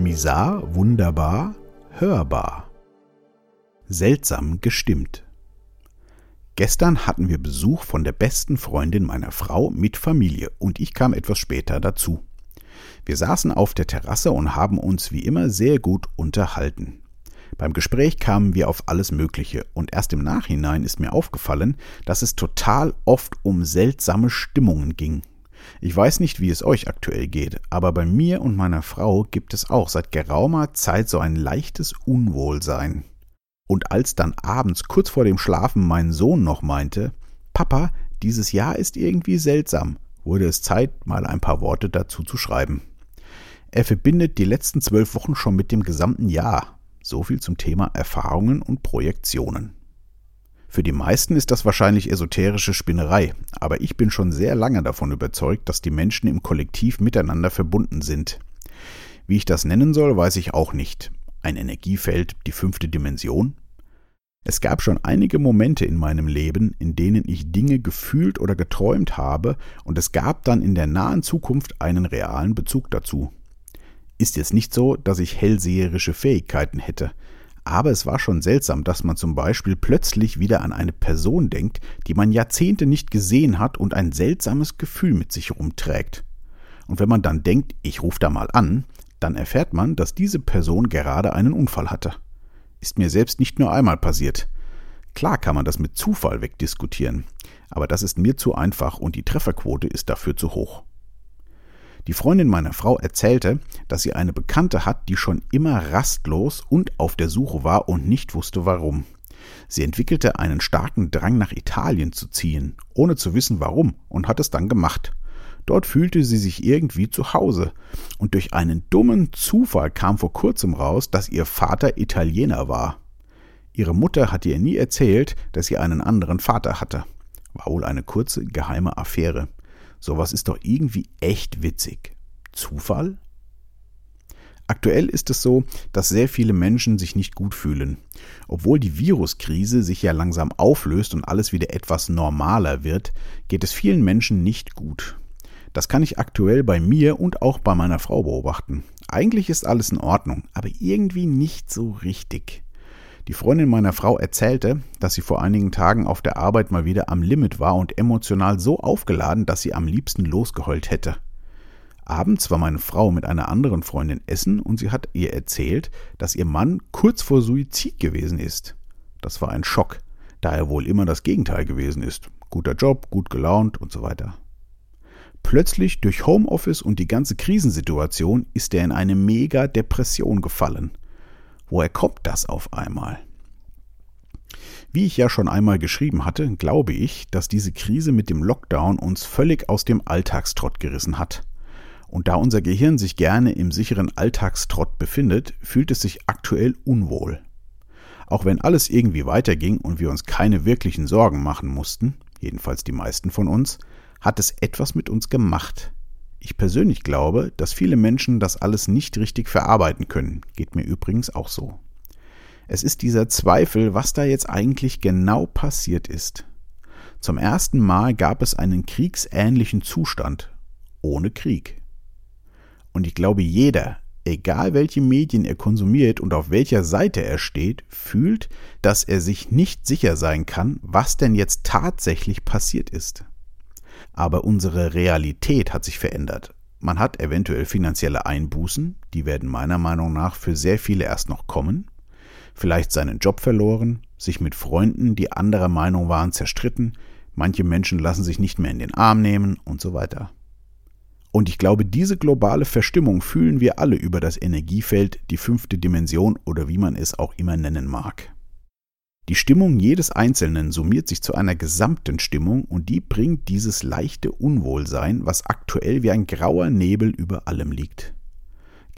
Misar, wunderbar, hörbar. Seltsam gestimmt. Gestern hatten wir Besuch von der besten Freundin meiner Frau mit Familie und ich kam etwas später dazu. Wir saßen auf der Terrasse und haben uns wie immer sehr gut unterhalten. Beim Gespräch kamen wir auf alles Mögliche und erst im Nachhinein ist mir aufgefallen, dass es total oft um seltsame Stimmungen ging. Ich weiß nicht, wie es euch aktuell geht, aber bei mir und meiner Frau gibt es auch seit geraumer Zeit so ein leichtes Unwohlsein. Und als dann abends kurz vor dem Schlafen mein Sohn noch meinte, Papa, dieses Jahr ist irgendwie seltsam, wurde es Zeit, mal ein paar Worte dazu zu schreiben. Er verbindet die letzten zwölf Wochen schon mit dem gesamten Jahr. So viel zum Thema Erfahrungen und Projektionen. Für die meisten ist das wahrscheinlich esoterische Spinnerei, aber ich bin schon sehr lange davon überzeugt, dass die Menschen im Kollektiv miteinander verbunden sind. Wie ich das nennen soll, weiß ich auch nicht. Ein Energiefeld, die fünfte Dimension? Es gab schon einige Momente in meinem Leben, in denen ich Dinge gefühlt oder geträumt habe, und es gab dann in der nahen Zukunft einen realen Bezug dazu. Ist jetzt nicht so, dass ich hellseherische Fähigkeiten hätte, aber es war schon seltsam, dass man zum Beispiel plötzlich wieder an eine Person denkt, die man Jahrzehnte nicht gesehen hat und ein seltsames Gefühl mit sich rumträgt. Und wenn man dann denkt, ich rufe da mal an, dann erfährt man, dass diese Person gerade einen Unfall hatte. Ist mir selbst nicht nur einmal passiert. Klar kann man das mit Zufall wegdiskutieren, aber das ist mir zu einfach und die Trefferquote ist dafür zu hoch. Die Freundin meiner Frau erzählte, dass sie eine Bekannte hat, die schon immer rastlos und auf der Suche war und nicht wusste warum. Sie entwickelte einen starken Drang nach Italien zu ziehen, ohne zu wissen warum, und hat es dann gemacht. Dort fühlte sie sich irgendwie zu Hause, und durch einen dummen Zufall kam vor kurzem raus, dass ihr Vater Italiener war. Ihre Mutter hatte ihr nie erzählt, dass sie einen anderen Vater hatte. War wohl eine kurze, geheime Affäre. Sowas ist doch irgendwie echt witzig. Zufall? Aktuell ist es so, dass sehr viele Menschen sich nicht gut fühlen. Obwohl die Viruskrise sich ja langsam auflöst und alles wieder etwas normaler wird, geht es vielen Menschen nicht gut. Das kann ich aktuell bei mir und auch bei meiner Frau beobachten. Eigentlich ist alles in Ordnung, aber irgendwie nicht so richtig. Die Freundin meiner Frau erzählte, dass sie vor einigen Tagen auf der Arbeit mal wieder am Limit war und emotional so aufgeladen, dass sie am liebsten losgeheult hätte. Abends war meine Frau mit einer anderen Freundin essen und sie hat ihr erzählt, dass ihr Mann kurz vor Suizid gewesen ist. Das war ein Schock, da er wohl immer das Gegenteil gewesen ist. Guter Job, gut gelaunt und so weiter. Plötzlich durch Homeoffice und die ganze Krisensituation ist er in eine mega Depression gefallen. Woher kommt das auf einmal? Wie ich ja schon einmal geschrieben hatte, glaube ich, dass diese Krise mit dem Lockdown uns völlig aus dem Alltagstrott gerissen hat. Und da unser Gehirn sich gerne im sicheren Alltagstrott befindet, fühlt es sich aktuell unwohl. Auch wenn alles irgendwie weiterging und wir uns keine wirklichen Sorgen machen mussten, jedenfalls die meisten von uns, hat es etwas mit uns gemacht. Ich persönlich glaube, dass viele Menschen das alles nicht richtig verarbeiten können. Geht mir übrigens auch so. Es ist dieser Zweifel, was da jetzt eigentlich genau passiert ist. Zum ersten Mal gab es einen kriegsähnlichen Zustand ohne Krieg. Und ich glaube, jeder, egal welche Medien er konsumiert und auf welcher Seite er steht, fühlt, dass er sich nicht sicher sein kann, was denn jetzt tatsächlich passiert ist aber unsere Realität hat sich verändert. Man hat eventuell finanzielle Einbußen, die werden meiner Meinung nach für sehr viele erst noch kommen, vielleicht seinen Job verloren, sich mit Freunden, die anderer Meinung waren, zerstritten, manche Menschen lassen sich nicht mehr in den Arm nehmen und so weiter. Und ich glaube, diese globale Verstimmung fühlen wir alle über das Energiefeld, die fünfte Dimension oder wie man es auch immer nennen mag. Die Stimmung jedes Einzelnen summiert sich zu einer gesamten Stimmung und die bringt dieses leichte Unwohlsein, was aktuell wie ein grauer Nebel über allem liegt.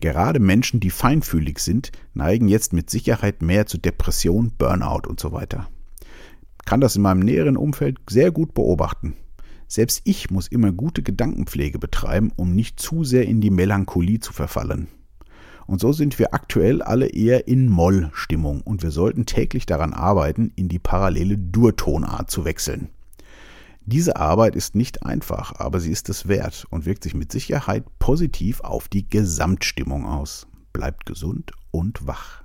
Gerade Menschen, die feinfühlig sind, neigen jetzt mit Sicherheit mehr zu Depression, Burnout und so weiter. Kann das in meinem näheren Umfeld sehr gut beobachten. Selbst ich muss immer gute Gedankenpflege betreiben, um nicht zu sehr in die Melancholie zu verfallen. Und so sind wir aktuell alle eher in Moll-Stimmung und wir sollten täglich daran arbeiten, in die parallele Dur-Tonart zu wechseln. Diese Arbeit ist nicht einfach, aber sie ist es wert und wirkt sich mit Sicherheit positiv auf die Gesamtstimmung aus. bleibt gesund und wach.